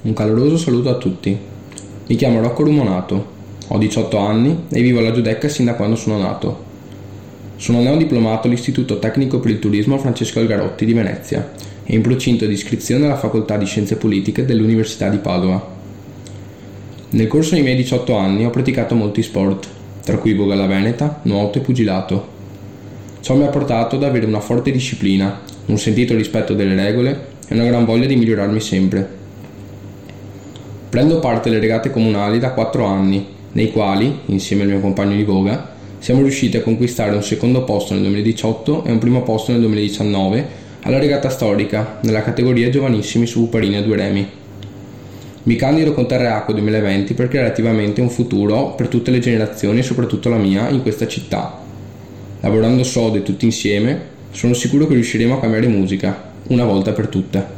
Un caloroso saluto a tutti. Mi chiamo Rocco Rumonato, ho 18 anni e vivo alla Giudecca sin da quando sono nato. Sono neodiplomato all'Istituto Tecnico per il Turismo Francesco Algarotti di Venezia e in procinto di iscrizione alla Facoltà di Scienze Politiche dell'Università di Padova. Nel corso dei miei 18 anni ho praticato molti sport, tra cui voga alla veneta, nuoto e pugilato. Ciò mi ha portato ad avere una forte disciplina, un sentito rispetto delle regole e una gran voglia di migliorarmi sempre. Prendo parte alle regate comunali da 4 anni, nei quali, insieme al mio compagno di voga, siamo riusciti a conquistare un secondo posto nel 2018 e un primo posto nel 2019 alla regata storica nella categoria giovanissimi su Puparini a due remi. Mi candido con Terre Acque 2020 per creare attivamente un futuro per tutte le generazioni e soprattutto la mia in questa città. Lavorando sodo e tutti insieme, sono sicuro che riusciremo a cambiare musica, una volta per tutte.